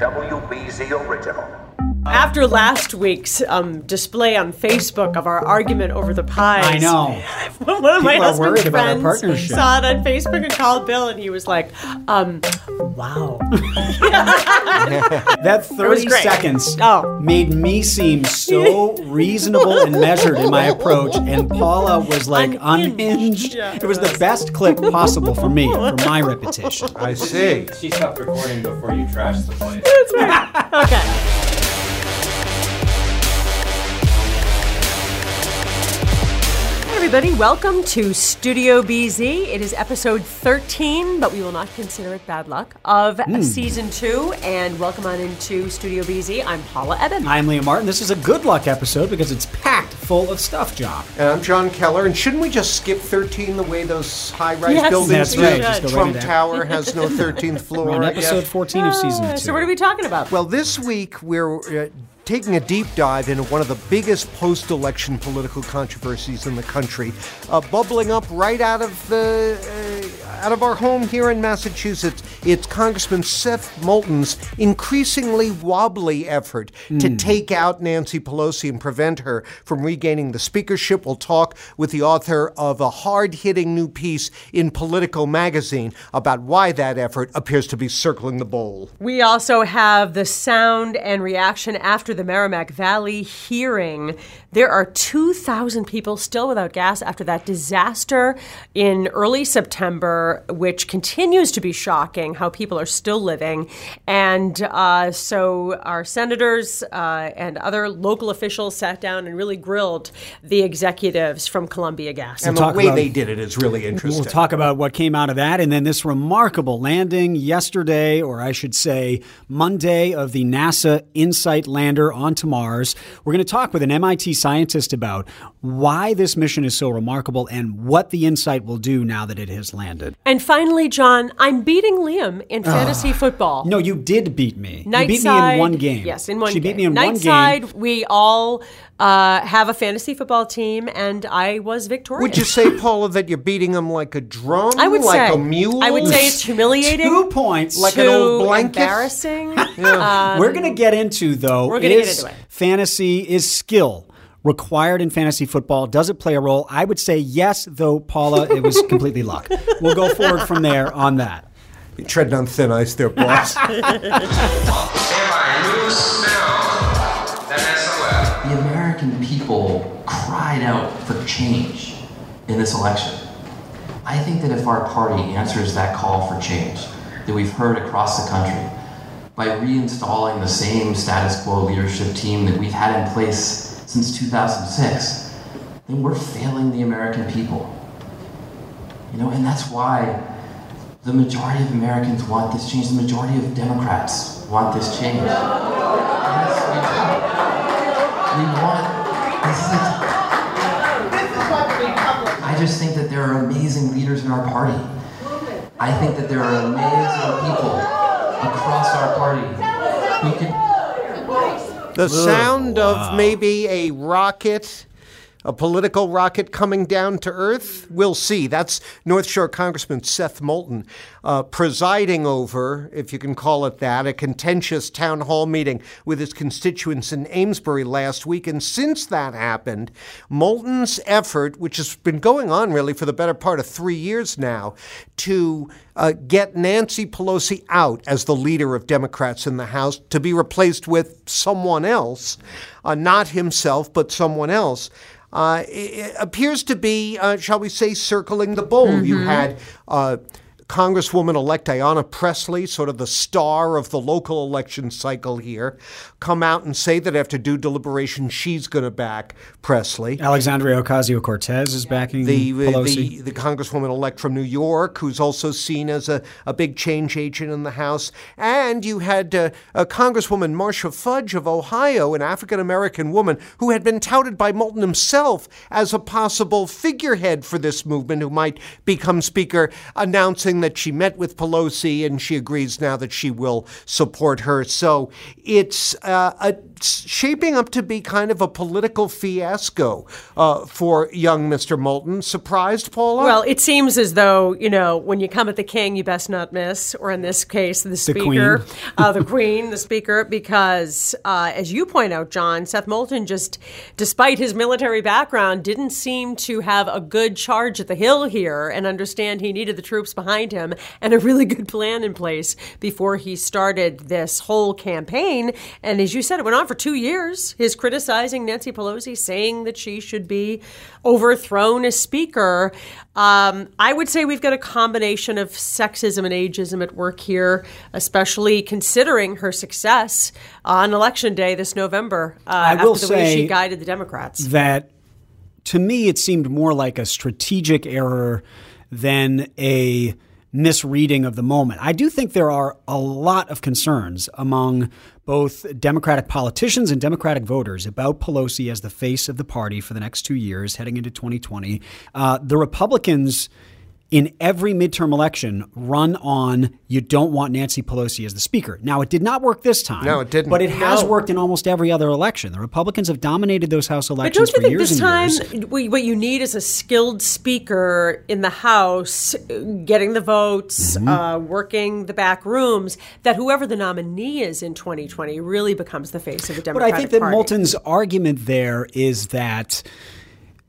WBZ original. After last week's um, display on Facebook of our argument over the pies, I know. one of my People are husband's worried about our friends saw it on Facebook and called Bill, and he was like, um, "Wow, That 30 great. seconds Oh. made me seem so reasonable and measured in my approach, and Paula was like Unhinged. unhinged. Yeah, it was the best clip possible for me, for my reputation. I see. She stopped recording before you trashed the place. okay." Everybody, welcome to Studio BZ. It is episode 13, but we will not consider it bad luck, of Hmm. season two. And welcome on into Studio BZ. I'm Paula Ebben. I'm Liam Martin. This is a good luck episode because it's packed full of stuff, John. And I'm John Keller. And shouldn't we just skip 13 the way those high-rise Yes, buildings That's do? right. Just right Trump Tower has no 13th floor. We're on Yeah. episode 14 of season Uh, two. so, what are we talking about? Well, this week we're uh, taking a deep dive into one of the biggest post-election political controversies in the country, uh, bubbling up right out of the uh, out of our home here in Massachusetts. It's Congressman Seth Moulton's increasingly wobbly effort to hmm. take out Nancy Pelosi and prevent her from regaining the speakership. We'll talk with the author of a hard-hitting new piece in Politico magazine about why that effort appears to be circling the bowl. We also have the sound and reaction after the Merrimack Valley hearing. There are 2,000 people still without gas after that disaster in early September, which continues to be shocking how people are still living. And uh, so our senators uh, and other local officials sat down and really grilled the executives from Columbia Gas. And the way about- they did it is really interesting. We'll talk about what came out of that and then this remarkable landing yesterday, or I should say Monday, of the NASA InSight lander onto Mars. We're going to talk with an MIT scientist about why this mission is so remarkable and what the InSight will do now that it has landed. And finally, John, I'm beating Liam in fantasy football. No, you did beat me. you Night beat me side- in one game. Yes, in one she game. beat me in Night one game. side, we all uh, have a fantasy football team, and I was victorious. Would you say, Paula, that you're beating them like a drum? I would like say a mule? I would say it's humiliating. Two points. Like an old blanket? embarrassing. We're going to get into though. we're gonna get is into it. Fantasy is skill required in fantasy football. Does it play a role? I would say yes, though Paula, it was completely luck. We'll go forward from there on that. You're treading on thin ice there, boss. Stand by. New smell. That SOL. The American people cried out for change in this election. I think that if our party answers that call for change that we've heard across the country by reinstalling the same status quo leadership team that we've had in place since 2006, then we're failing the American people. You know, and that's why the majority of Americans want this change. The majority of Democrats want this change. Yes, we do. We want this is just think that there are amazing leaders in our party. I think that there are amazing people across our party who can the sound of maybe a rocket, a political rocket coming down to Earth, we'll see. That's North Shore Congressman Seth Moulton uh, presiding over, if you can call it that, a contentious town hall meeting with his constituents in Amesbury last week. And since that happened, Moulton's effort, which has been going on really for the better part of three years now, to uh, get Nancy Pelosi out as the leader of Democrats in the House to be replaced with someone else, uh, not himself, but someone else. Uh, it appears to be, uh, shall we say, circling the bowl. You had uh, Congresswoman elect Ayanna Presley, sort of the star of the local election cycle here, come out and say that after due deliberation, she's going to back Presley. Alexandria Ocasio Cortez is backing The, Pelosi. the, the Congresswoman elect from New York, who's also seen as a, a big change agent in the House. And you had uh, a Congresswoman Marcia Fudge of Ohio, an African American woman who had been touted by Moulton himself as a possible figurehead for this movement who might become Speaker, announcing that she met with Pelosi and she agrees now that she will support her. So it's uh, a, shaping up to be kind of a political fiasco uh, for young Mr. Moulton. Surprised, Paula? Well, it seems as though, you know, when you come at the king, you best not miss, or in this case, the speaker, queen. uh, the queen, the speaker, because uh, as you point out, John, Seth Moulton just, despite his military background, didn't seem to have a good charge at the hill here and understand he needed the troops behind him and a really good plan in place before he started this whole campaign. And as you said, it went on for two years. His criticizing Nancy Pelosi, saying that she should be overthrown as speaker. Um, I would say we've got a combination of sexism and ageism at work here, especially considering her success on election day this November. Uh, I after will the way she guided the Democrats. that to me it seemed more like a strategic error than a misreading of the moment. I do think there are a lot of concerns among both Democratic politicians and Democratic voters about Pelosi as the face of the party for the next two years heading into 2020. Uh, the Republicans in every midterm election run on you don't want Nancy Pelosi as the speaker. Now, it did not work this time. No, it didn't. But it has No. worked in almost every other election. The Republicans have dominated those House elections for years. But elections don't you think years this and time years. what you need is a skilled speaker in the House, getting the votes, Mm-hmm. uh, working the back rooms, that whoever the nominee is in 2020 really becomes the face of the Democratic Party. But I think that Party. Moulton's argument there is that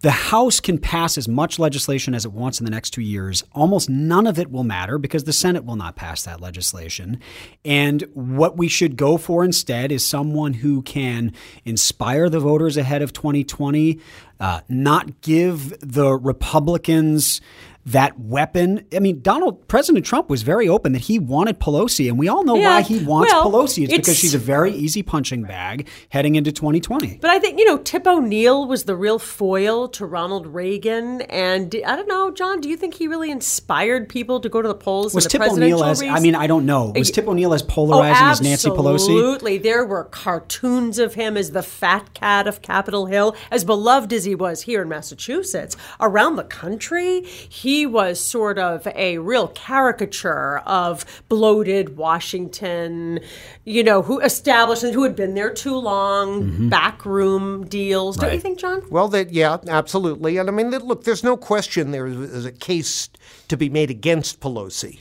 the House can pass as much legislation as it wants in the next two years. Almost none of it will matter because the Senate will not pass that legislation. And what we should go for instead is someone who can inspire the voters ahead of 2020, uh, not give the Republicans that weapon. I mean, Donald President Trump was very open that he wanted Pelosi, and we all know Yeah, why he wants well, Pelosi. It's, because she's a very easy punching bag heading into 2020. But I think, you know, Tip O'Neill was the real foil to Ronald Reagan. And I don't know, John, do you think he really inspired people to go to the polls Was in the Tip O'Neill as race? I mean, I don't know. Was Tip O'Neill as Oh, polarizing as Nancy Pelosi? Absolutely. There were cartoons of him as the fat cat of Capitol Hill, as beloved as he was here in Massachusetts. Around the country, he was sort of a real caricature of bloated Washington, you know, who established and who had been there too long, mm-hmm. backroom deals. Don't you think, John? Well, that yeah, absolutely. And I mean, look, there's no question there is a case to be made against Pelosi.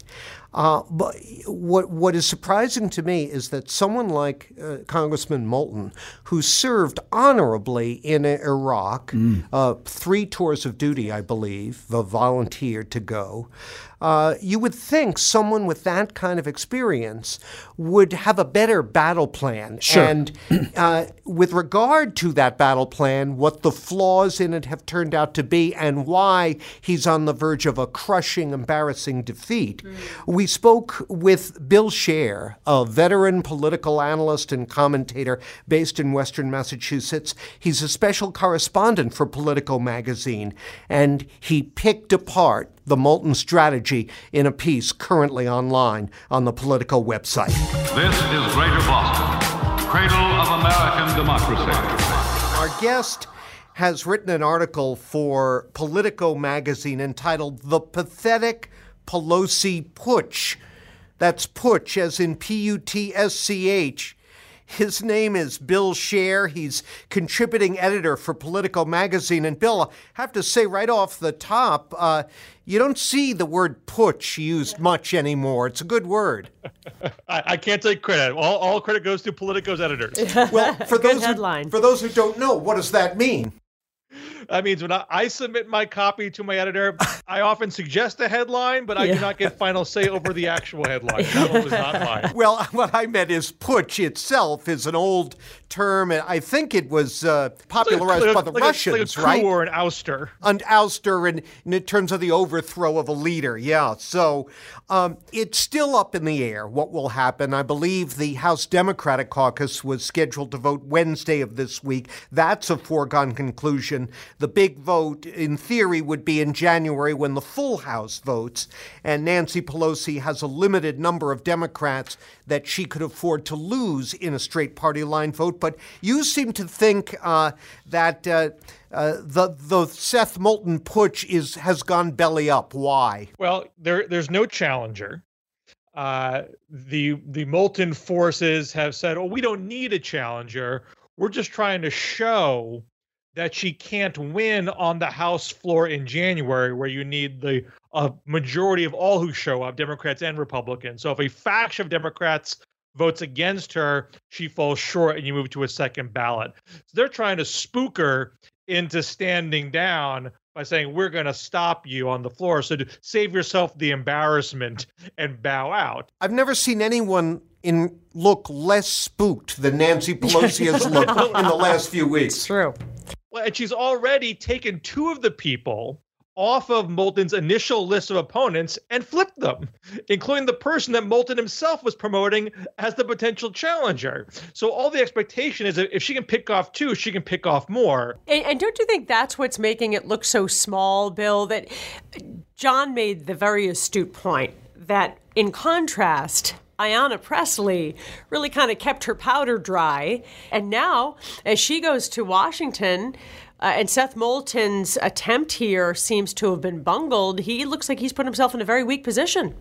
Uh, but what what is surprising to me is that someone like uh, Congressman Moulton, who served honorably in Iraq, uh, three tours of duty, I believe, volunteered to go. Uh, you would think someone with that kind of experience would have a better battle plan. Sure. And uh, with regard to that battle plan, what the flaws in it have turned out to be, and why he's on the verge of a crushing, embarrassing defeat, we spoke with Bill Scher, a veteran political analyst and commentator based in Western Massachusetts. He's a special correspondent for Politico magazine, and he picked apart the Moulton strategy in a piece currently online on the Politico website. This is Greater Boston, cradle of American democracy. Our guest has written an article for Politico magazine entitled The Pathetic Pelosi Putsch. That's Putsch, as in P U T S C H. His name is Bill Scher. He's contributing editor for Politico magazine. And Bill, I have to say right off the top, uh, you don't see the word putsch used much anymore. It's a good word. I, I can't take credit. All, all credit goes to Politico's editors. Well, for those. Who, for those who don't know, what does that mean? That means when I, I submit my copy to my editor, I often suggest a headline, but I Yeah. do not get final say over the actual headline. That one was not mine. Well, what I meant is putsch itself is an old term. and I think it was uh, popularized Like a- by the like a- Russians, like a coup right? or an ouster. An ouster in, in terms of the overthrow of a leader. Yeah. So um, it's still up in the air what will happen. I believe the House Democratic caucus was scheduled to vote Wednesday of this week. That's a foregone conclusion the big vote, in theory, would be in January when the full House votes. And Nancy Pelosi has a limited number of Democrats that she could afford to lose in a straight party line vote. But you seem to think uh, that. Uh, uh, the the Seth Moulton putsch is has gone belly up. Why? Well, there there's no challenger. Uh, the the Moulton forces have said, "Oh, we don't need a challenger. We're just trying to show that she can't win on the House floor in January, where you need the a majority of all who show up, Democrats and Republicans. So if a faction of Democrats votes against her, she falls short, and you move to a second ballot. So they're trying to spook her into standing down by saying we're going to stop you on the floor so to save yourself the embarrassment and bow out i've never seen anyone in look less spooked than nancy pelosi has looked in the last few weeks it's true well, and she's already taken two of the people off of Moulton's initial list of opponents and flipped them, including the person that Moulton himself was promoting as the potential challenger. So all the expectation is that if she can pick off two, she can pick off more. And, and don't you think that's what's making it look so small, Bill? That John made the very astute point that in contrast, Ayanna Presley really kind of kept her powder dry. And now, as she goes to Washington, uh, and Seth Moulton's attempt here seems to have been bungled. He looks like he's put himself in a very weak position.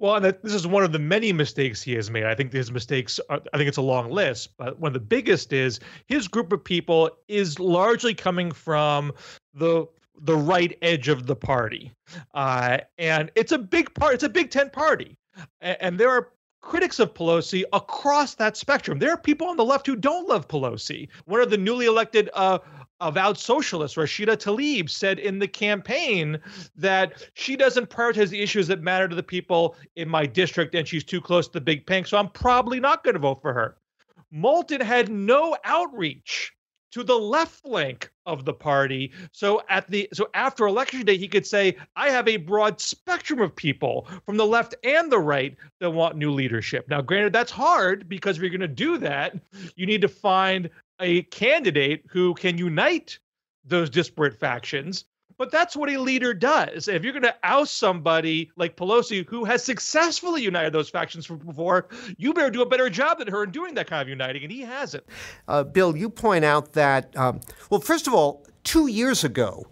Well, and this is one of the many mistakes he has made. I think his mistakes, are, I think it's a long list, but one of the biggest is his group of people is largely coming from the the right edge of the party, uh, and it's a big part. It's a Big Tent party, and, there are critics of Pelosi across that spectrum. There are people on the left who don't love Pelosi. One of the newly elected uh, avowed socialist Rashida Tlaib said in the campaign that she doesn't prioritize the issues that matter to the people in my district and she's too close to the big pink, so I'm probably not going to vote for her. Moulton had no outreach to the left flank of the party. So at the so after election day, he could say, I have a broad spectrum of people from the left and the right that want new leadership. Now, granted, that's hard because if you're going to do that, you need to find a candidate who can unite those disparate factions. But that's what a leader does. If you're going to oust somebody like Pelosi, who has successfully united those factions from before, you better do a better job than her in doing that kind of uniting, and he hasn't. Uh, Bill, you point out that, um, well, first of all, two years ago,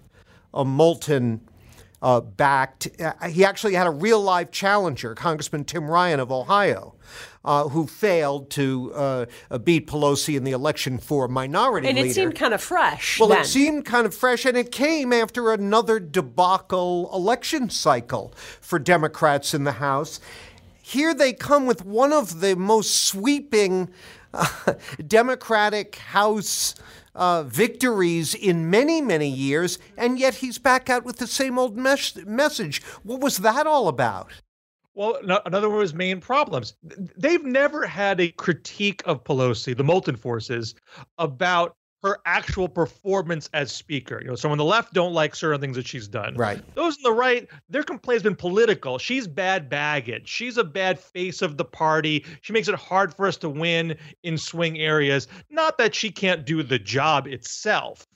a Moulton uh, backed, uh, he actually had a real life challenger, Congressman Tim Ryan of Ohio. Uh, who failed to uh, beat Pelosi in the election for minority and leader. it seemed kind of fresh. Well, then. it seemed kind of fresh, and it came after another debacle election cycle for Democrats in the House. Here they come with one of the most sweeping uh, Democratic House uh, victories in many, many years, and yet he's back out with the same old mes- message. What was that all about? Well, no, another one of his main problems. They've never had a critique of Pelosi, the Moulton forces, about her actual performance as speaker. You know, so on the left don't like certain things that she's done. Right. Those on the right, their complaint has been political. She's bad baggage. She's a bad face of the party. She makes it hard for us to win in swing areas. Not that she can't do the job itself.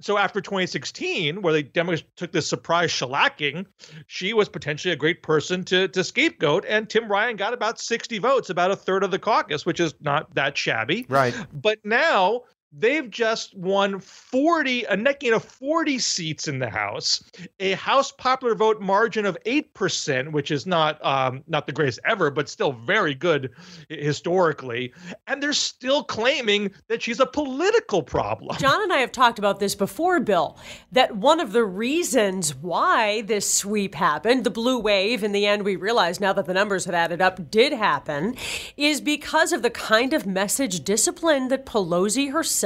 So after 2016, where the Democrats took this surprise shellacking, she was potentially a great person to to scapegoat, and Tim Ryan got about 60 votes, about a third of the caucus, which is not that shabby. Right. But now they've just won 40 a net gain of 40 seats in the house a house popular vote margin of 8% which is not um, not the greatest ever but still very good historically. And they're still claiming that she's a political problem. John and i have talked about this before bill that one of the reasons why this sweep happened the blue wave in the end we realized now that the numbers have added up did happen is because of the kind of message discipline that pelosi herself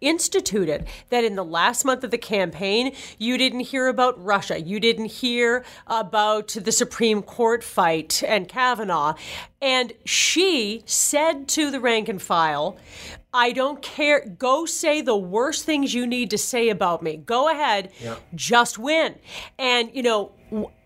instituted that in the last month of the campaign, you didn't hear about Russia. You didn't hear about the Supreme Court fight and Kavanaugh. And she said to the rank and file, I don't care. Go say the worst things you need to say about me. Go ahead. Yeah. Just win. And, you know,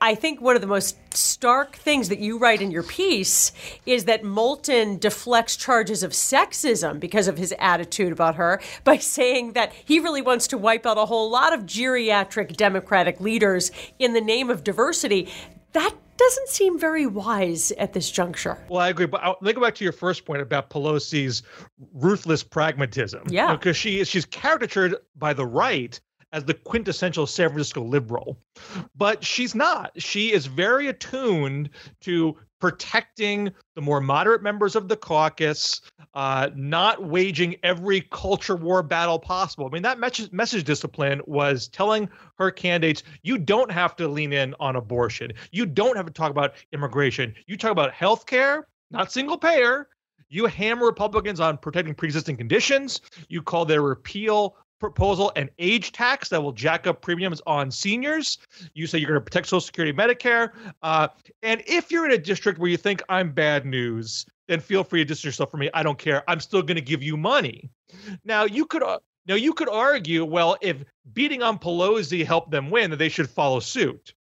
I think one of the most stark things that you write in your piece is that Moulton deflects charges of sexism because of his attitude about her by saying that he really wants to wipe out a whole lot of geriatric Democratic leaders in the name of diversity. That doesn't seem very wise at this juncture. Well, I agree, but I'll, let me go back to your first point about Pelosi's ruthless pragmatism. Yeah, because she is she's caricatured by the right as the quintessential San Francisco liberal. But she's not. She is very attuned to protecting the more moderate members of the caucus, uh, not waging every culture war battle possible. I mean, that message, message discipline was telling her candidates, you don't have to lean in on abortion. You don't have to talk about immigration. You talk about health care, not single payer. You hammer Republicans on protecting pre-existing conditions. You call their repeal proposal an age tax that will jack up premiums on seniors. You say you're going to protect Social Security, Medicare. Uh, and if you're in a district where you think I'm bad news, then feel free to distance yourself from me. I don't care. I'm still going to give you money. Now you could. Uh, now you could argue, well, if beating on Pelosi helped them win, that they should follow suit.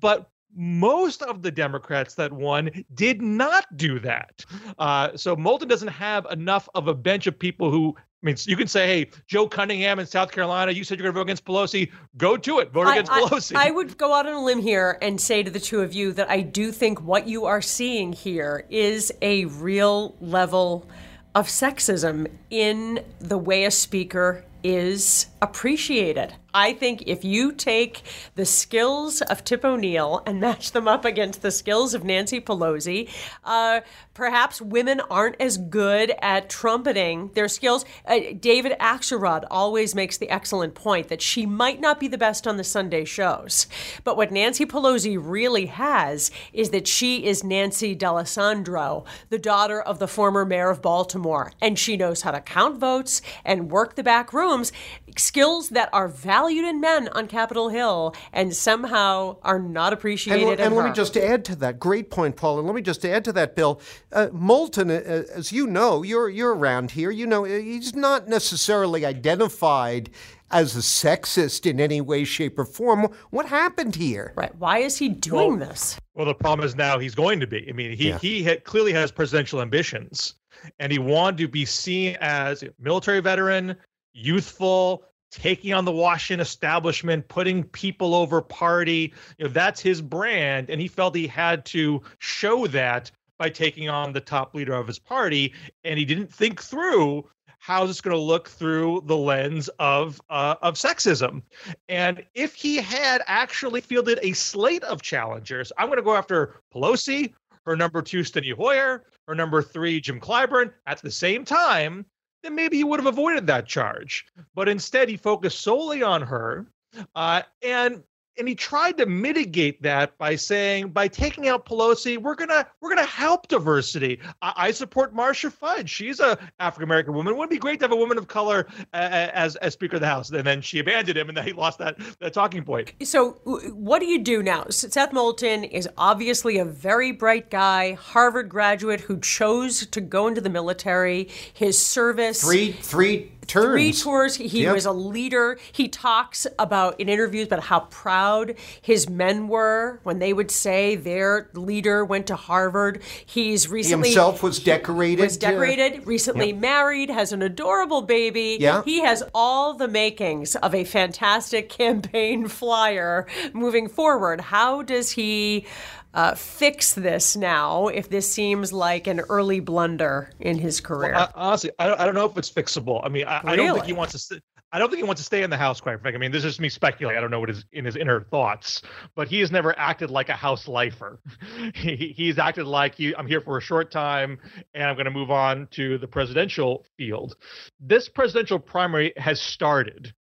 But most of the Democrats that won did not do that. Uh, so Moulton doesn't have enough of a bench of people who. I mean, you can say, "Hey, Joe Cunningham in South Carolina, you said you're going to vote against Pelosi. Go to it. Vote I, against I, Pelosi." I would go out on a limb here and say to the two of you that I do think what you are seeing here is a real level of sexism in the way a speaker is appreciated. I think if you take the skills of Tip O'Neill and match them up against the skills of Nancy Pelosi, uh, perhaps women aren't as good at trumpeting their skills. Uh, David Axelrod always makes the excellent point that she might not be the best on the Sunday shows, but what Nancy Pelosi really has is that she is Nancy D'Alesandro, the daughter of the former mayor of Baltimore, and she knows how to count votes and work the back rooms, skills that are valuable valued in men on Capitol Hill and somehow are not appreciated. And, and let me just add to that. Great point, Paul. And let me just add to that, Bill. Uh, Moulton, uh, as you know, you're you're around here. You know, he's not necessarily identified as a sexist in any way, shape, or form. What happened here? Right. Why is he doing well, this? Well, the problem is now he's going to be. I mean, he Yeah. he had, clearly has presidential ambitions, and he wanted to be seen as a military veteran, youthful, taking on the Washington establishment, putting people over party. You know, that's his brand, and he felt he had to show that by taking on the top leader of his party, and he didn't think through how this is going to look through the lens of uh, of sexism. And if he had actually fielded a slate of challengers, I'm going to go after Pelosi, her number two, Steny Hoyer, her number three, Jim Clyburn, at the same time, then maybe he would have avoided that charge. But instead, he focused solely on her, uh, and and he tried to mitigate that by saying by taking out Pelosi, we're gonna we're gonna help diversity. I, I support Marcia Fudge. She's a African American woman. Wouldn't it be great to have a woman of color uh, as as Speaker of the House? And then she abandoned him, and then he lost that that talking point. So, what do you do now? Seth Moulton is obviously a very bright guy, Harvard graduate who chose to go into the military. His service Three three turns. Three tours. He Yep. was a leader. He talks about in interviews about how proud his men were when they would say their leader went to Harvard. He's He recently himself was decorated. was decorated, recently married, has an adorable baby. Yeah. He has all the makings of a fantastic campaign flyer moving forward. How does he uh, fix this now if this seems like an early blunder in his career? I, honestly, I don't, I don't know if it's fixable. I mean, I, I don't think he wants to. St- I don't think he wants to stay in the house. Quite frankly, I mean, this is me speculating. I don't know what is in his inner thoughts, but he has never acted like a house lifer. he, he's acted like he, I'm here for a short time, and I'm going to move on to the presidential field. This presidential primary has started.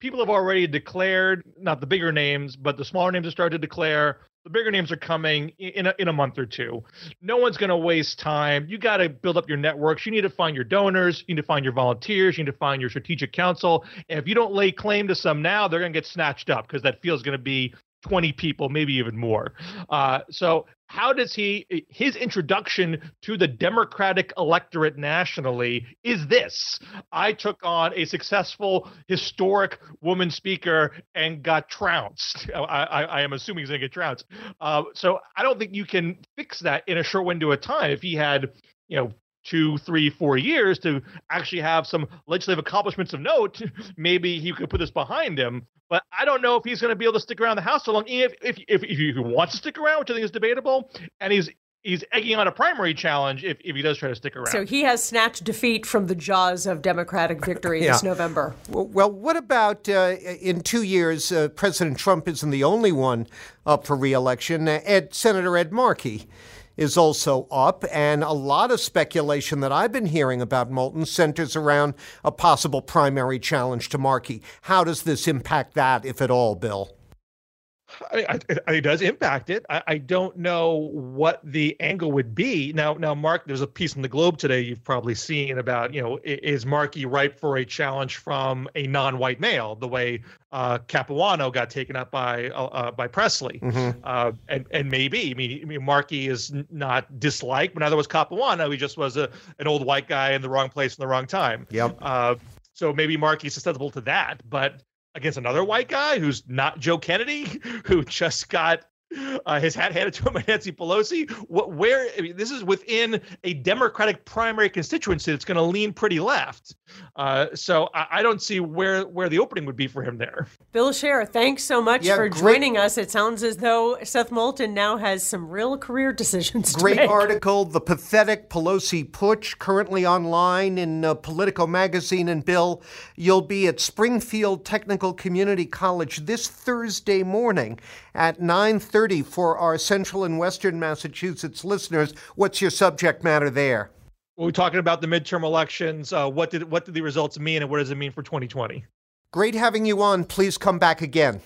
People have already declared, not the bigger names, but the smaller names have started to declare. The bigger names are coming in a, in a month or two. No one's going to waste time. You got to build up your networks. You need to find your donors. You need to find your volunteers. You need to find your strategic council. And if you don't lay claim to some now, they're going to get snatched up because that field is going to be 20 people, maybe even more. Uh, so how does he his introduction to the democratic electorate nationally is this. I took on a successful historic woman speaker and got trounced. I, I, I am assuming he's going to get trounced. Uh, so i don't think you can fix that in a short window of time if he had you know two, three, four years to actually have some legislative accomplishments of note, maybe he could put this behind him. But I don't know if he's going to be able to stick around the House so long. If if if, if he wants to stick around, which I think is debatable, and he's he's egging on a primary challenge if, if he does try to stick around. So he has snatched defeat from the jaws of Democratic victory Yeah. this November. Well, well, what about uh, in two years? Uh, President Trump isn't the only one up for reelection. Uh, Ed, Senator Ed Markey is also up, and a lot of speculation that I've been hearing about Moulton centers around a possible primary challenge to Markey. How does this impact that, if at all, Bill? I, I, I- it does impact it. I, I don't know what the angle would be. Now, now, Mark, there's a piece in the Globe today you've probably seen about, you know, is Markey ripe for a challenge from a non-white male, the way uh, Capuano got taken up by uh, uh, by Presley, uh, and and maybe I mean, I mean Markey is not disliked, but neither was Capuano. He just was a an old white guy in the wrong place in the wrong time. Yep. Uh, so maybe Markey's susceptible to that, but against another white guy who's not Joe Kennedy, who just got uh, his hat handed to him by Nancy Pelosi. What, where I mean, this is within a Democratic primary constituency that's going to lean pretty left. Uh, so I, I don't see where where the opening would be for him there. Bill Scher, thanks so much Yeah, for great- joining us. It sounds as though Seth Moulton now has some real career decisions to Great make. article, The Pathetic Pelosi Putsch, currently online in uh, Politico magazine. And Bill, you'll be at Springfield Technical Community College this Thursday morning at 9:30 for our Central and Western Massachusetts listeners. What's your subject matter there? We're talking about the midterm elections. Uh, what did what did the results mean, and what does it mean for 2020? Great having you on. Please come back again.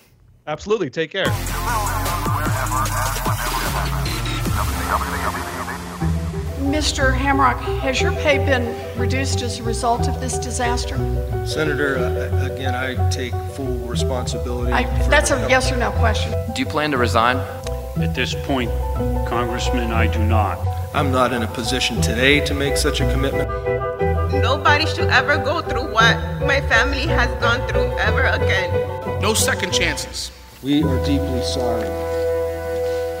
Absolutely. Take care. Mr. Hamrock, has your pay been reduced as a result of this disaster? Senator, uh, again, I take full responsibility. I, that's a yes or no question. Do you plan to resign? At this point, Congressman, I do not. I'm not in a position today to make such a commitment. Nobody should ever go through what my family has gone through ever again. No second chances. We are deeply sorry.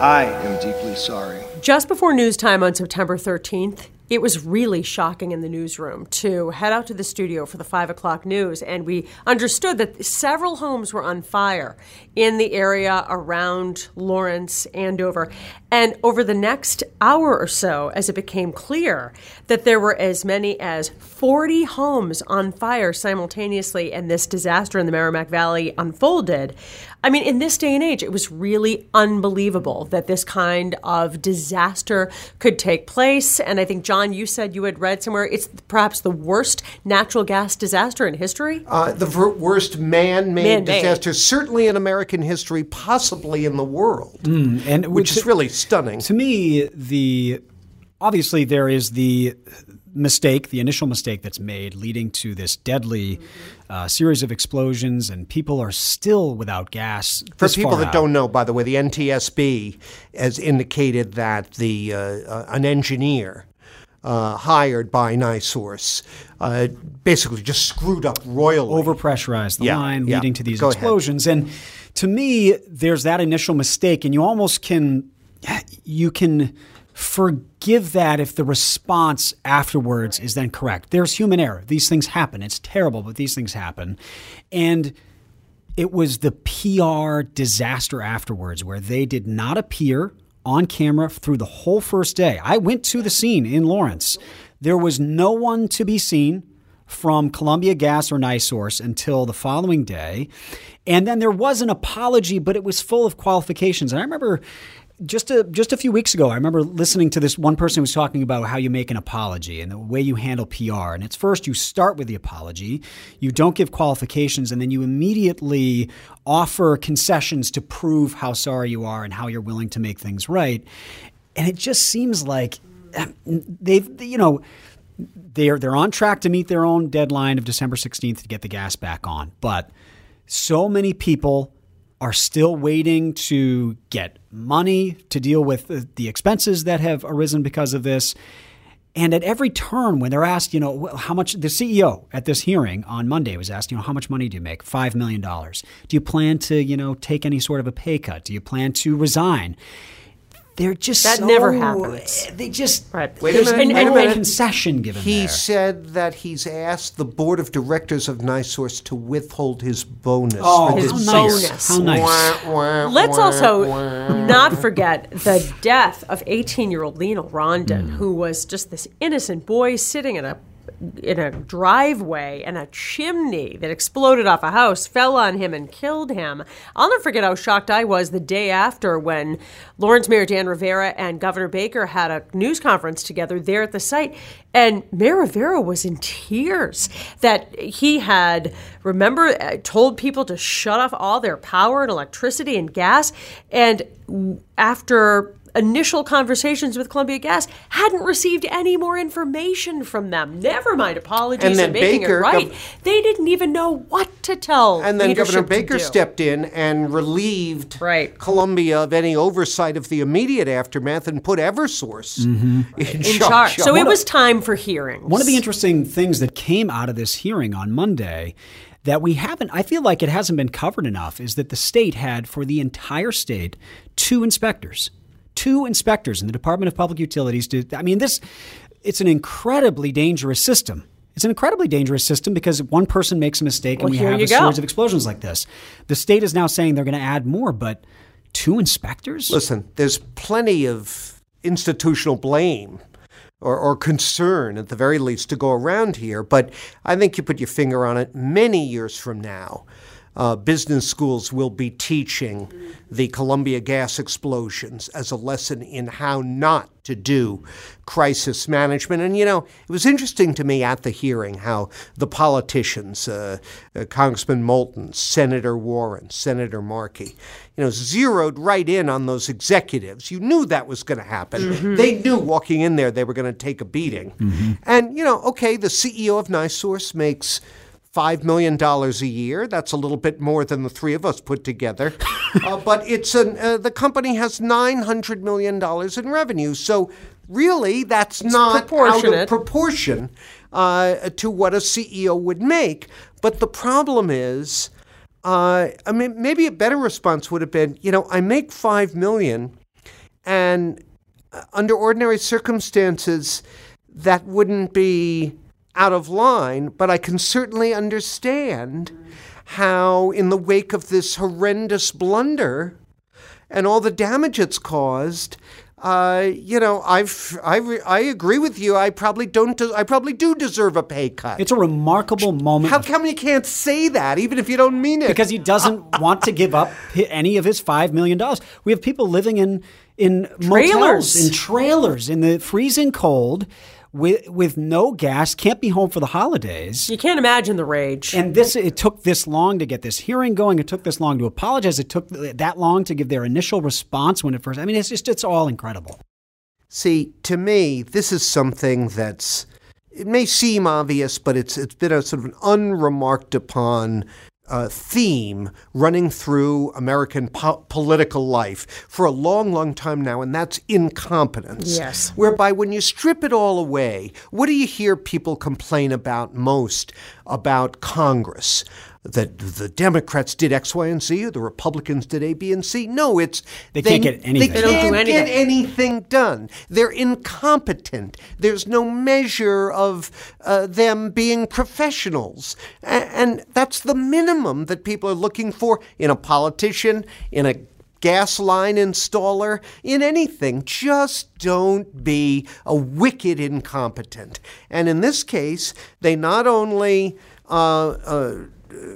I am deeply sorry. Just before news time on September 13th, it was really shocking in the newsroom to head out to the studio for the 5 o'clock news, and we understood that several homes were on fire in the area around Lawrence, Andover. And over the next hour or so, as it became clear that there were as many as 40 homes on fire simultaneously, and this disaster in the Merrimack Valley unfolded, I mean, in this day and age, it was really unbelievable that this kind of disaster could take place. And I think, John, you said you had read somewhere it's perhaps the worst natural gas disaster in history. Uh, the ver- worst man-made, Man-made. disaster, certainly in American history, possibly in the world, Mm, and which is really stunning. To me, the obviously there is the mistake, the initial mistake that's made, leading to this deadly uh, series of explosions, and people are still without gas. For people that out. don't know, by the way, the NTSB has indicated that the uh, uh, an engineer uh, hired by NiSource uh, basically just screwed up royally. overpressurized the Yeah, line, yeah. leading to these Go ahead. explosions. And to me, there's that initial mistake, and you almost can you can forgive that if the response afterwards is then correct. There's human error. These things happen. It's terrible, but these things happen. And it was the PR disaster afterwards where they did not appear on camera through the whole first day. I went to the scene in Lawrence. There was no one to be seen from Columbia Gas or NiSource until the following day. And then there was an apology, but it was full of qualifications. And I remember just a just a few weeks ago, I remember listening to this one person who was talking about how you make an apology and the way you handle PR. And it's first you start with the apology, you don't give qualifications, and then you immediately offer concessions to prove how sorry you are and how you're willing to make things right. And it just seems like eh, they've you know they're they're on track to meet their own deadline of December 16th to get the gas back on. But so many people are still waiting to get money to deal with the, expenses that have arisen because of this. And at every turn, when they're asked, you know, how much the CEO at this hearing on Monday was asked, you know, how much money do you make? $5 million. Do you plan to, you know, take any sort of a pay cut? Do you plan to resign? They're just That so- never happens. They just Right. Wait a there's minute, no wait a concession given He there. said that he's asked the board of directors of NiSource to withhold his bonus. Oh, for his bonus. year. How nice. Wah, wah, Let's wah, also wah. not forget the death of 18-year-old Leonel Rondon, Hmm. who was just this innocent boy sitting in a in a driveway and a chimney that exploded off a house fell on him and killed him. I'll never forget how shocked I was the day after when Lawrence Mayor Dan Rivera and Governor Baker had a news conference together there at the site. And Mayor Rivera was in tears that he had, remember, uh, told people to shut off all their power and electricity and gas. And after initial conversations with Columbia Gas, hadn't received any more information from them. Never mind apologies And then and making Baker, it right. Gov- they didn't even know what to tell. And then Governor Baker stepped in and relieved right. Columbia of any oversight of the immediate aftermath and put Eversource mm-hmm. in, in charge. So it was time for hearings. One of the interesting things that came out of this hearing on Monday that we haven't, I feel like it hasn't been covered enough, is that the state had, for the entire state, two inspectors. Two inspectors in the Department of Public Utilities. To, I mean, this, it's an incredibly dangerous system. It's an incredibly dangerous system because one person makes a mistake Well, and we here have you a go. series of explosions like this. The state is now saying they're going to add more, but two inspectors? Listen, there's plenty of institutional blame or, or concern, at the very least, to go around here. But I think you put your finger on it. Many years from now, uh, business schools will be teaching the Columbia gas explosions as a lesson in how not to do crisis management. And you know, it was interesting to me at the hearing how the politicians, uh, uh, Congressman Moulton, Senator Warren, Senator Markey, you know, zeroed right in on those executives. You knew that was going to happen. Mhm. They knew walking in there they were going to take a beating. And you know, okay, the CEO of NiSource makes five million dollars a year. That's a little bit more than the three of us put together. uh, but it's an uh, the company has nine hundred million dollars in revenue. So really, that's not out of proportion uh, to what a CEO would make. But the problem is. Uh, I mean, maybe a better response would have been, you know, I make 5 million, and uh, under ordinary circumstances, that wouldn't be out of line, but I can certainly understand how, in the wake of this horrendous blunder and all the damage it's caused, uh, you know, I've, I, re- I agree with you. I probably don't. De- I probably do deserve a pay cut. It's a remarkable moment. How come you can't say that, even if you don't mean it? because he doesn't want to give up any of his five million dollars. We have people living in in Trailers. motels, in trailers, in the freezing cold, with with no gas, can't be home for the holidays. You can't imagine the rage. And this it took this long to get this hearing going. It took this long to apologize. It took that long to give their initial response when it first. I mean, it's just it's all incredible. See, to me, this is something that's it may seem obvious, but it's it's been a sort of an unremarked upon uh, theme running through American po- political life for a long, long time now, and that's incompetence. Yes. Whereby, when you strip it all away, what do you hear people complain about most about Congress? That the Democrats did X, Y, and Z, or the Republicans did A, B, and C. No, it's They can't get anything. They They don't can't do anything. get anything done. They're incompetent. There's no measure of uh, them being professionals. A- and that's the minimum that people are looking for in a politician, in a gas line installer, in anything. Just don't be a wicked incompetent. And in this case, they not only uh, uh,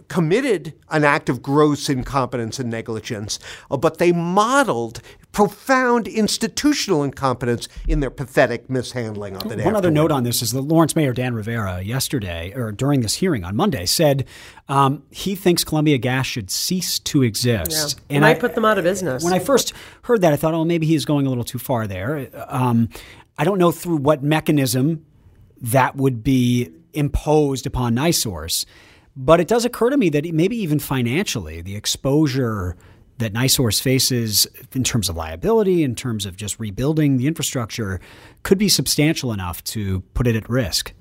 committed an act of gross incompetence and negligence, uh, but they modeled profound institutional incompetence in their pathetic mishandling of it. One other note on this is that Lawrence Mayor Dan Rivera yesterday, or during this hearing on Monday, said um, he thinks Columbia Gas should cease to Yeah. exist. And I put them out of business. When I first heard that, I thought, oh, maybe he's going a little too far there. Um, I don't know through what mechanism that would be imposed upon NiSource, but it does occur to me that maybe even financially, the exposure that NiSource faces in terms of liability, in terms of just rebuilding the infrastructure, could be substantial enough to put it at risk.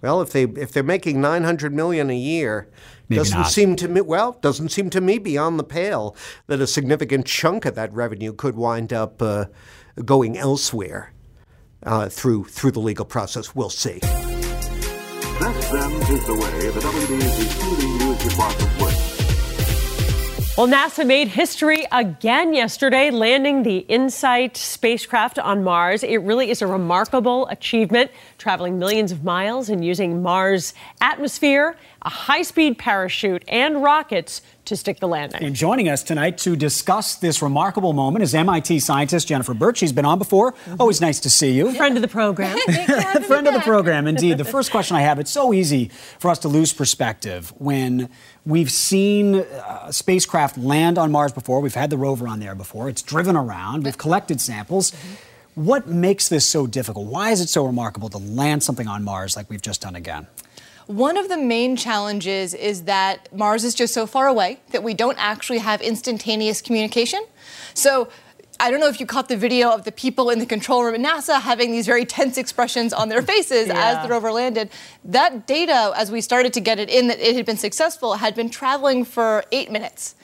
Well, if they if they're making 900 million a year, Maybe doesn't not. seem to me well doesn't seem to me beyond the pale that a significant chunk of that revenue could wind up uh, going elsewhere uh, through through the legal process. We'll see. This, then, is the way the WD's receiving news department works. Well, NASA made history again yesterday, landing the InSight spacecraft on Mars. It really is a remarkable achievement, traveling millions of miles and using Mars' atmosphere, a high speed parachute, and rockets to stick the landing. And joining us tonight to discuss this remarkable moment is MIT scientist Jennifer Birch. She's been on before. Mm-hmm. Always nice to see you. Friend of the program. Friend of the program, indeed. The first question I have it's so easy for us to lose perspective when we've seen uh, spacecraft land on Mars before. We've had the rover on there before. It's driven around. We've collected samples. What makes this so difficult? Why is it so remarkable to land something on Mars like we've just done again? One of the main challenges is that Mars is just so far away that we don't actually have instantaneous communication. So I don't know if you caught the video of the people in the control room at NASA having these very tense expressions on their faces Yeah. as the rover landed. That data, as we started to get it in that it had been successful, had been traveling for eight minutes.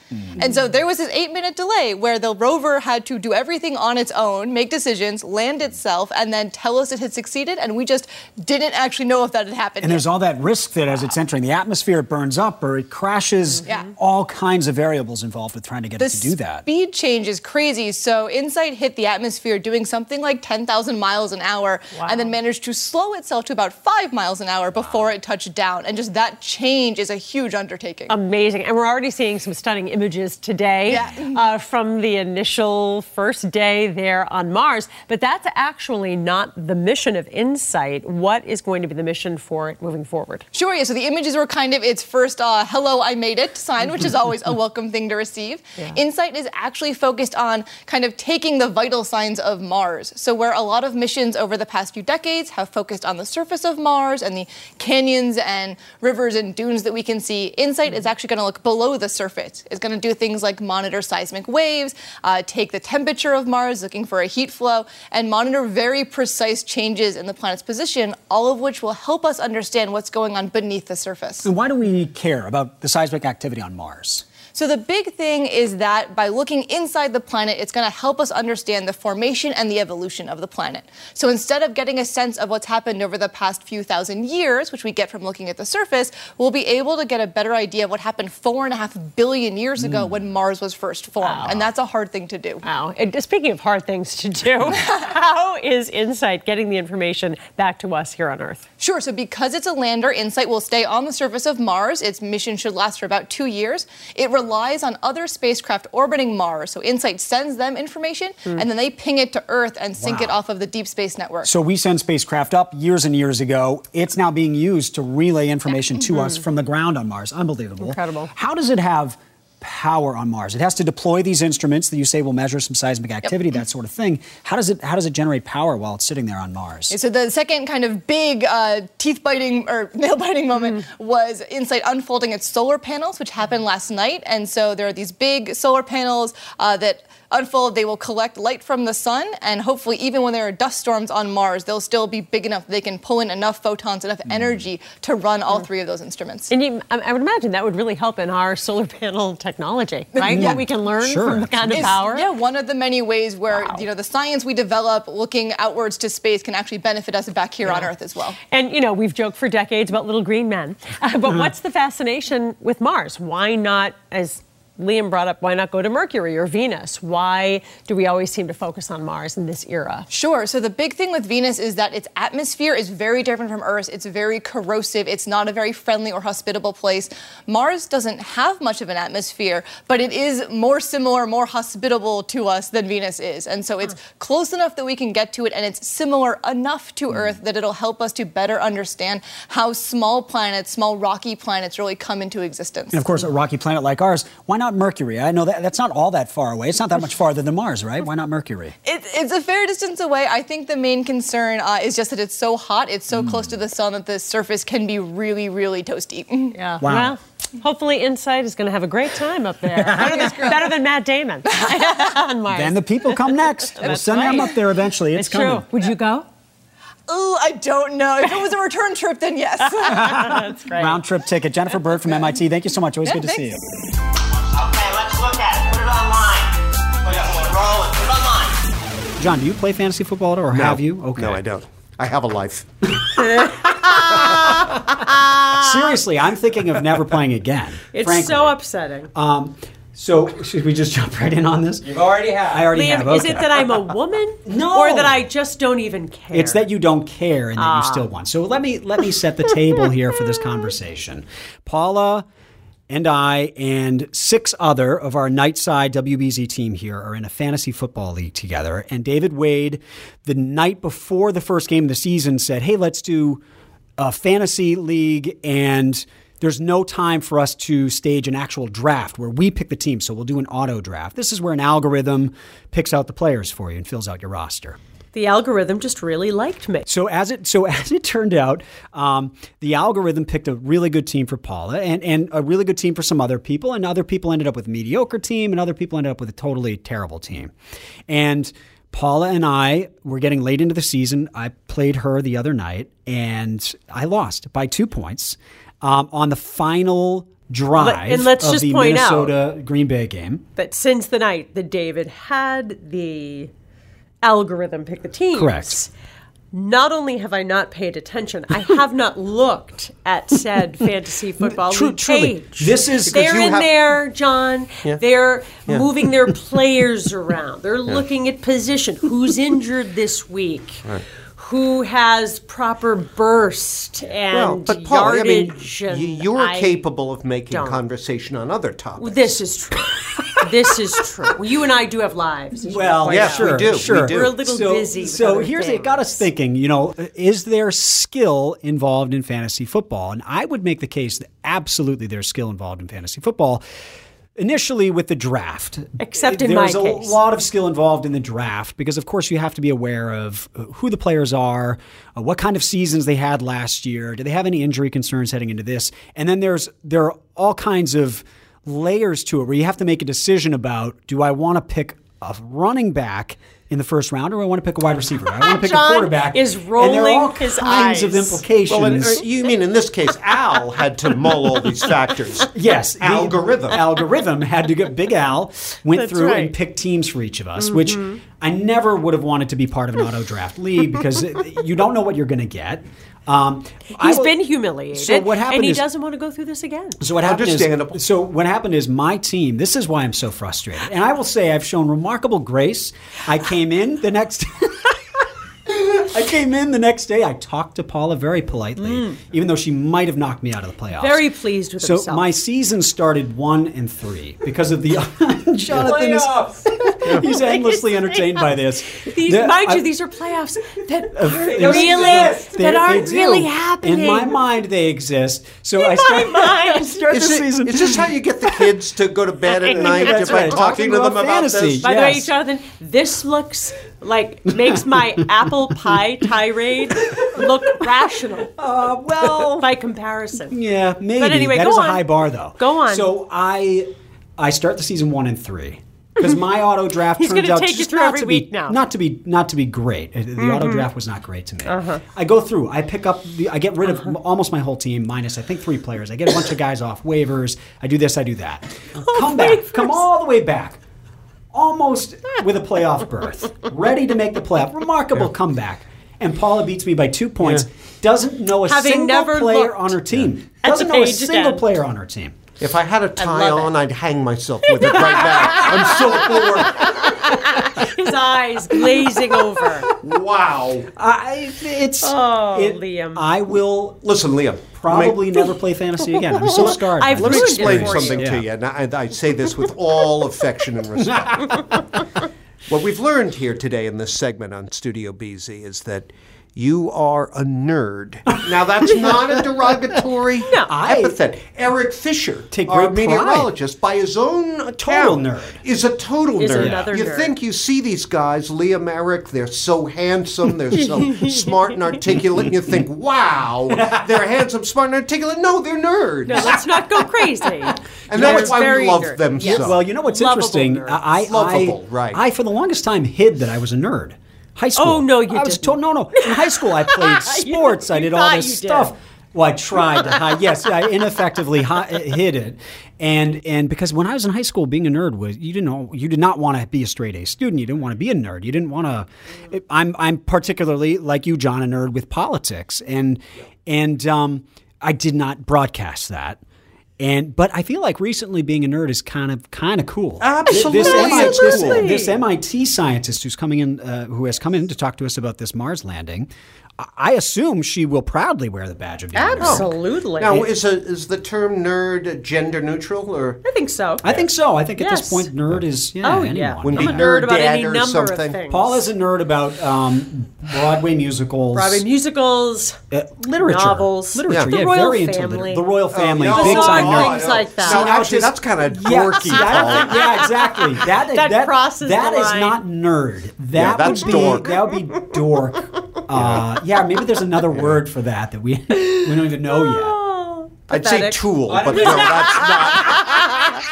And so there was this eight minute delay where the rover had to do everything on its own, make decisions, land itself, and then tell us it had succeeded. And we just didn't actually know if that had happened. And there's all that risk that as it's entering the atmosphere, it burns up or it crashes. Mm-hmm. Yeah. All kinds of variables involved with trying to get the it to do that. speed change is crazy. So InSight hit the atmosphere doing something like 10,000 miles an hour and then managed to slow itself to about 5 miles an hour before it touched down. And just that change is a huge undertaking. Amazing. And we're already seeing some stunning images today Yeah. uh, from the initial first day there on Mars. But that's actually not the mission of InSight. What is going to be the mission for it moving forward? Sure, yeah. So the images were kind of its first uh, hello, I made it sign, which is always a welcome thing to receive. Yeah. Insight is actually focused on kind of taking the vital signs of Mars. So, where a lot of missions over the past few decades have focused on the surface of Mars and the canyons and rivers and dunes that we can see, Insight is actually going to look below the surface. It's going to do things like monitor seismic waves, uh, take the temperature of Mars, looking for a heat flow, and monitor very precise changes in the planet's position, all of which will help us understand what's going on beneath the surface. And why do we care about the seismic activity on Mars? So, the big thing is that by looking inside the planet, it's going to help us understand the formation and the evolution of the planet. So, instead of getting a sense of what's happened over the past few thousand years, which we get from looking at the surface, we'll be able to get a better idea of what happened four and a half billion years ago mm. when Mars was first formed. And that's a hard thing to do. Wow. And speaking of hard things to do, how is InSight getting the information back to us here on Earth? Sure. So because it's a lander, InSight will stay on the surface of Mars. Its mission should last for about two years. It relies on other spacecraft orbiting Mars. So InSight sends them information, Hmm. and then they ping it to Earth and sync Wow. it off of the Deep Space Network. So we send spacecraft up years and years ago. It's now being used to relay information to us from the ground on Mars. Unbelievable. Incredible. How does it have power on Mars? It has to deploy these instruments that you say will measure some seismic activity, that sort of thing. How does it how does it generate power while it's sitting there on Mars? Okay, So the second kind of big uh, teeth-biting or nail-biting moment was Insight unfolding its solar panels, which happened last night. And so there are these big solar panels uh, that unfold. They will collect light from the sun, and hopefully, even when there are dust storms on Mars, they'll still be big enough they can pull in enough photons, enough energy to run all three of those instruments. And you, I I would imagine that would really help in our solar panel technology, right? Yeah. What we can learn from the kind of It's- power. Yeah, one of the many ways where you know the science we develop looking outwards to space can actually benefit us back here on Earth as well. And you know, we've joked for decades about little green men, Uh, but what's the fascination with Mars? Why not, as Liam brought up, why not go to Mercury or Venus? Why do we always seem to focus on Mars in this era? Sure. So the big thing with Venus is that its atmosphere is very different from Earth. It's very corrosive. It's not a very friendly or hospitable place. Mars doesn't have much of an atmosphere, but it is more similar, more hospitable to us than Venus is. And so it's hmm. close enough that we can get to it, and it's similar enough to hmm. Earth that it'll help us to better understand how small planets, small rocky planets, really come into existence. And of course, a rocky planet like ours, why not Mercury? I know that that's not all that far away. It's not that much farther than Mars, right? Why not Mercury? It, it's a fair distance away. I think the main concern uh, is just that it's so hot, it's so close to the sun that the surface can be really, really toasty. Yeah. Wow. Well, Hopefully, Insight is going to have a great time up there. better, than, better than Matt Damon on Mars. Then the people come next. we'll That's send them up there eventually. It's, It's coming. true. Would you go? Oh, I don't know. If it was a return trip, then yes. That's great. Round trip ticket. Jennifer Bird from MIT. Thank you so much. Always Yeah, good to see you. John, do you play fantasy football at all, or No. have you? Okay. No, I don't. I have a life. Seriously, I'm thinking of never playing again. It's frankly. so upsetting. Um, so should we just jump right in on this? You've already had. I already Liam, have. is it that I'm a woman? No. Or that I just don't even care? It's that you don't care and that Ah. you still want. So let me let me set the table here for this conversation. Paula and I and six other of our Nightside WBZ team here are in a fantasy football league together. And David Wade, the night before the first game of the season, said, "Hey, let's do a fantasy league and." There's no time for us to stage an actual draft where we pick the team. So we'll do an auto draft. This is where an algorithm picks out the players for you and fills out your roster. The algorithm just really liked me. So as it so as it turned out, um, the algorithm picked a really good team for Paula and and a really good team for some other people, and other people ended up with a mediocre team, and other people ended up with a totally terrible team. And Paula and I were getting late into the season. I played her the other night, and I lost by two points um, on the final drive and let's of just the point out- Minnesota Green Bay game. But since the night that David had the algorithm pick the teams, Correct. Not only have I not paid attention, I have not looked at said fantasy football True- league truly. page. This is- they're in have- there, John. Yeah. They're Yeah. moving their players around. They're looking at position. Who's injured this week? Who has proper burst and well, but Paul, I mean, yardage? and you're I capable of making don't. conversation on other topics. This is true. this is true. Well, you and I do have lives. Well, yeah, yes, out. we do, we Sure, do. We're a little so, busy. So other here's it got us thinking. You know, is there skill involved in fantasy football? And I would make the case that absolutely there's skill involved in fantasy football. Initially, with the draft, Except in my case. there's a lot of skill involved in the draft because, of course, you have to be aware of who the players are, uh, what kind of seasons they had last year, do they have any injury concerns heading into this, and then there's there are all kinds of layers to it where you have to make a decision about do I want to pick a running back in the first round or do I want to pick a wide receiver? I want to pick John a quarterback. is rolling and there are all his kinds of implications. Well, and, uh, you mean in this case, Al had to mull all these factors. Yes, the algorithm. algorithm had to get Big Al went That's through right. and picked teams for each of us, which I never would have wanted to be part of an auto draft league because you don't know what you're going to get. Um, I He's will- been humiliated. So what happened And he is- doesn't want to go through this again. So what happened Understandable. is so what happened is my team. This is why I'm so frustrated, and I will say I've shown remarkable grace. I came in the next. I came in the next day. I talked to Paula very politely, mm. even though she might have knocked me out of the playoffs. Very pleased with her. so himself. my season started one and three because of the Jonathan is he's endlessly entertained by this. These, The- mind I- you, these are playoffs that aren't really. They- that aren't really happening. In my mind, they exist. So In I my start, mind. I start the it- season. is this how you get the kids to go to bed at night by right. talking to them about fantasy. this? By the way, Jonathan, this looks like makes my apple pie tirade look rational. Uh, well, by comparison. Yeah, maybe. But anyway, that go is on. a high bar, though. Go on. So I, I start the season one and three because my auto draft He's turns out just not every to be week now. not to be not to be great. Uh, The auto Mhm. draft was not great to me. Uh-huh. I go through. I pick up. The, I get rid of m- almost my whole team minus I think three players. I get a bunch of guys off waivers. I do this. I do that. come back. Come all the way back. Almost with a playoff berth, ready to make the playoff. Remarkable comeback. And Paula beats me by two points. Doesn't know a Having single never player on her team. at Doesn't know a single again. player on her team. If I had a tie love it. on, I'd hang myself with it right now. I'm so bored. His eyes glazing over. Wow. I, it's Oh, it- Liam. I will Listen, Liam. probably never play fantasy again. I'm so scarred. I've Let me this it explain for something you. to you, and I, I say this with all affection and respect. what we've learned here today in this segment on Studio BZ is that You are a nerd. Now that's not a derogatory epithet. Eric Fisher, Take our great pride. meteorologist, by his own account, Total nerd. is a total Is nerd. you nerd. think you see these guys, Liam Eric, they're so handsome, they're so smart and articulate, and you think, wow, they're handsome, smart, and articulate. No, they're nerds. No, let's not go crazy. and that's why we very love nerd. them Yes. so. Well, you know what's Lovable interesting? nerds. I, I, Lovable, right. I, for the longest time, hid that I was a nerd. High school. Oh, no, you I was didn't. told no, no. In high school, I played sports. I did all this you did. stuff. Well, I tried to hide. Yes, I ineffectively hi- hid it, and and because when I was in high school, being a nerd was you didn't know you did not want to be a straight A student. You didn't want to be a nerd. You didn't want to. I'm I'm particularly like you, John, a nerd with politics, and and um, I did not broadcast that. And but I feel like recently being a nerd is kind of kind of cool. Absolutely, This, MIT, this, this MIT scientist who's coming in, uh, who has come in to talk to us about this Mars landing, I- I assume she will proudly wear the badge of being nerd. Absolutely. Now, is, a, is the term nerd gender neutral or? I think so. I think so. I think at Yes. this point, nerd is yeah. Oh, anyone. yeah. Wouldn't I'm be a nerd about dad any or number something. of things. Paul is a nerd about um, Broadway musicals, Broadway musicals, uh, literature, novels, literature. the yeah, royal very into family. the royal family, no, big oh, time no, nerd. things like that. No, now actually, just- that's kind of Yeah, dorky. see, I don't think, yeah, exactly. That That crosses that the is line. not nerd. That Yeah, that's would be dork. that would be dork. Uh, yeah, maybe there's another word for that that we we don't even know yet. Oh, I'd say pathetic. tool, but no, that's not.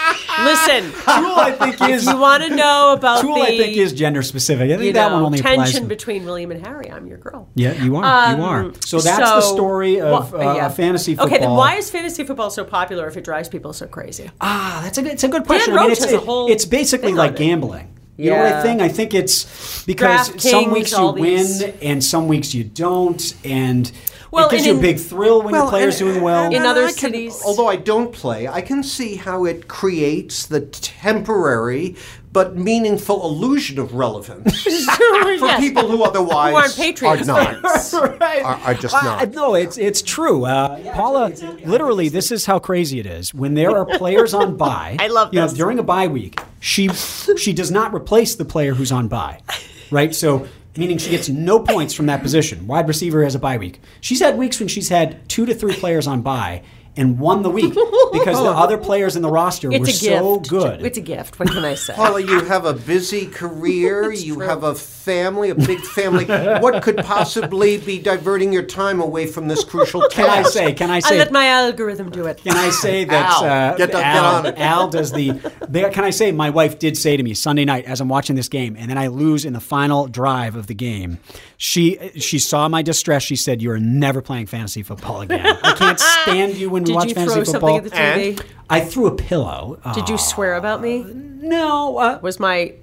Listen, Tool, I think is you want to know about Tool. the I think is gender specific. I think you that know, one only applies. tension to- between William and Harry, I'm your girl. yeah, you are. you are. Um, So that's the so- story of wha- uh, yeah. fantasy football. Okay, then why is fantasy football so popular if it drives people so crazy? Ah, that's a good, it's a good question. I Roach mean, it's, has a whole it's basically thing like it. gambling. You know what I think? I think it's because some DraftKings, weeks you win these- and some weeks you don't, and Well, it gives and you a big thrill when your player's and- doing well. In other I can- cities- although I don't play, I can see how it creates the temporary but meaningful illusion of relevance for Yes. people who otherwise Who aren't Patriots are not. right. Are, are just I- not. I- no, it's it's true. Uh, Paula, literally, this is how crazy it is. When there are players on bye, I love you know, during a bye week, she she does not replace the player who's on bye, right? So. Meaning she gets no points from that position. Wide receiver has a bye week. She's had weeks when she's had two to three players on bye and won the week because the other players in the roster It's were a so good. It's a gift. What can I say? Paula, you have a busy career. you have a family, a big family. what could possibly be diverting your time away from this crucial task? Can I say? Can I say? I let my algorithm do it. Can I say that Al, uh, get the- get on it. Al does the, the? Can I say my wife did say to me Sunday night as I'm watching this game, and then I lose in the final drive of the game. She she saw my distress. She said, "You are never playing fantasy football again. I can't stand you when we Did watch you fantasy throw football." something at the TV? I threw a pillow. Did you swear about me? No. Uh, Was my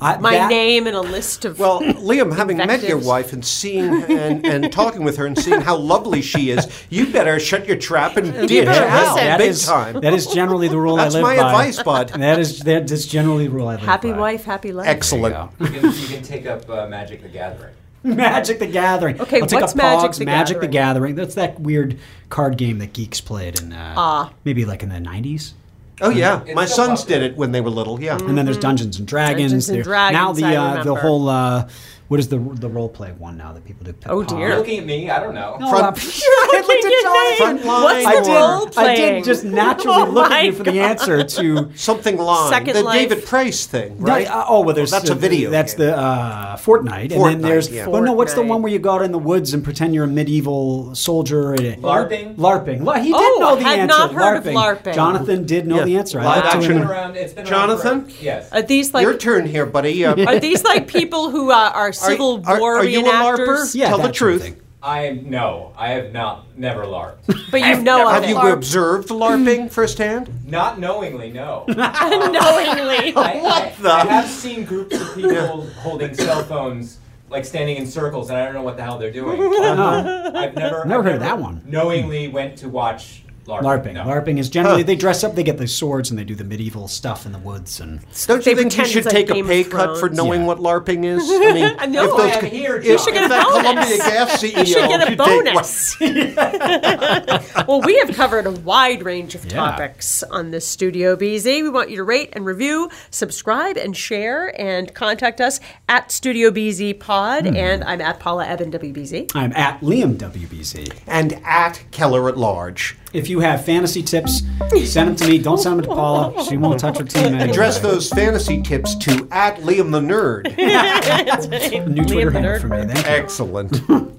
I- my that- name in a list of Well, Liam, having met your wife and seeing and, and talking with her and seeing how lovely she is, you better shut your trap and ditch better Al listen. That big is- time. that is generally the rule That's I live by. That's my by. advice, bud. That is that is generally the rule I live happy by. wife, happy life. Excellent. You can, you can take up uh, Magic the Gathering. Magic the Gathering. Okay, I'll take what's up Magic Pogs, the Magic the Gathering? Gathering. That's that weird card game that geeks played in uh, Ah. maybe like in the nineties. Oh yeah, It's my sons popular. did it when they were little. Yeah. And then there's Dungeons and Dragons. Dungeons and Dragons, now the I uh, the whole uh, what is the the role play one now that people do? Oh, Pong. dear. You're looking at me. I don't know. No, Front- You're looking at Front line What's I the did. role I playing? did just naturally Oh look at my you for the God. answer to. Something line. Second the Life. David Price thing, No, right? uh, oh well, there's that's a uh, video That's game. the uh, Fortnite, and then Fortnite, there's. yeah. Well, no, what's the Fortnite. one where you go out in the woods and pretend you're a medieval soldier? And, LARPing? LARPing. La- He did Oh, know the had answer. not heard of LARPing. LARPing. Jonathan did know Yeah. the answer. Live looked to It's action. been him. around. It's been Jonathan? around. For, yes. Are these like Your turn here, buddy. Uh, are these like people who uh, are Civil are, War are you a reenactors? LARPer? Yeah, Tell the that truth. thing. I no. I have not. Never LARPed. But you know of Have it. you observed LARPing firsthand? not knowingly. No. knowingly. I, I, the- I have seen groups of people holding cell phones, like standing in circles, and I don't know what the hell they're doing. Uh-huh. I've never, Never I've heard of that one. Knowingly went to watch LARPing. LARPing is generally they dress up, they get the swords, and they do the medieval stuff in the woods. And Don't They you think you should like take a pay cut for knowing Yeah. what LARPing is? I mean, I know. if those, I am here, if, You should get a bonus. Columbia Gas CEO You should get a bonus. Take, well, we have covered a wide range of Yeah. topics on this Studio BZ. We want you to rate and review, subscribe and share, and contact us at Studio BZ Pod. Hmm. And I'm at Paula Ebben WBZ. I'm at Liam WBZ. and at Keller at large. If you have fantasy tips, send them to me. Don't send them to Paula. She won't touch her team anyway. Address those fantasy tips to at Liam the Nerd. New Twitter Liam the handle Nerd for me. Thank you. Excellent.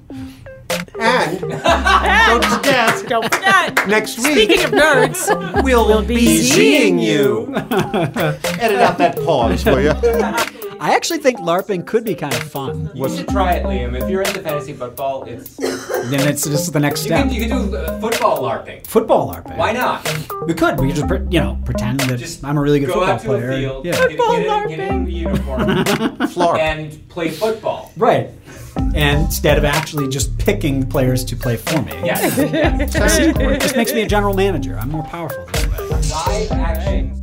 and don't forget, Don't forget. next week Speaking of nerds, we'll, be be seeing seeing you. Edit out that pause, will you? I actually think LARPing could be kind of fun. You should try it, Liam. If you're into fantasy football, it's you Then it's just the next step. can you can do uh, football LARPing. Football LARPing. Why not? We could. We could just, pre- you know, pretend that Just I'm a really good Go football out to player. a field, Yeah. get, get, in, get in the uniform, Florida. and play football. Right. And instead of actually just picking players to play for me. Yes. It just makes me a general manager. I'm more powerful than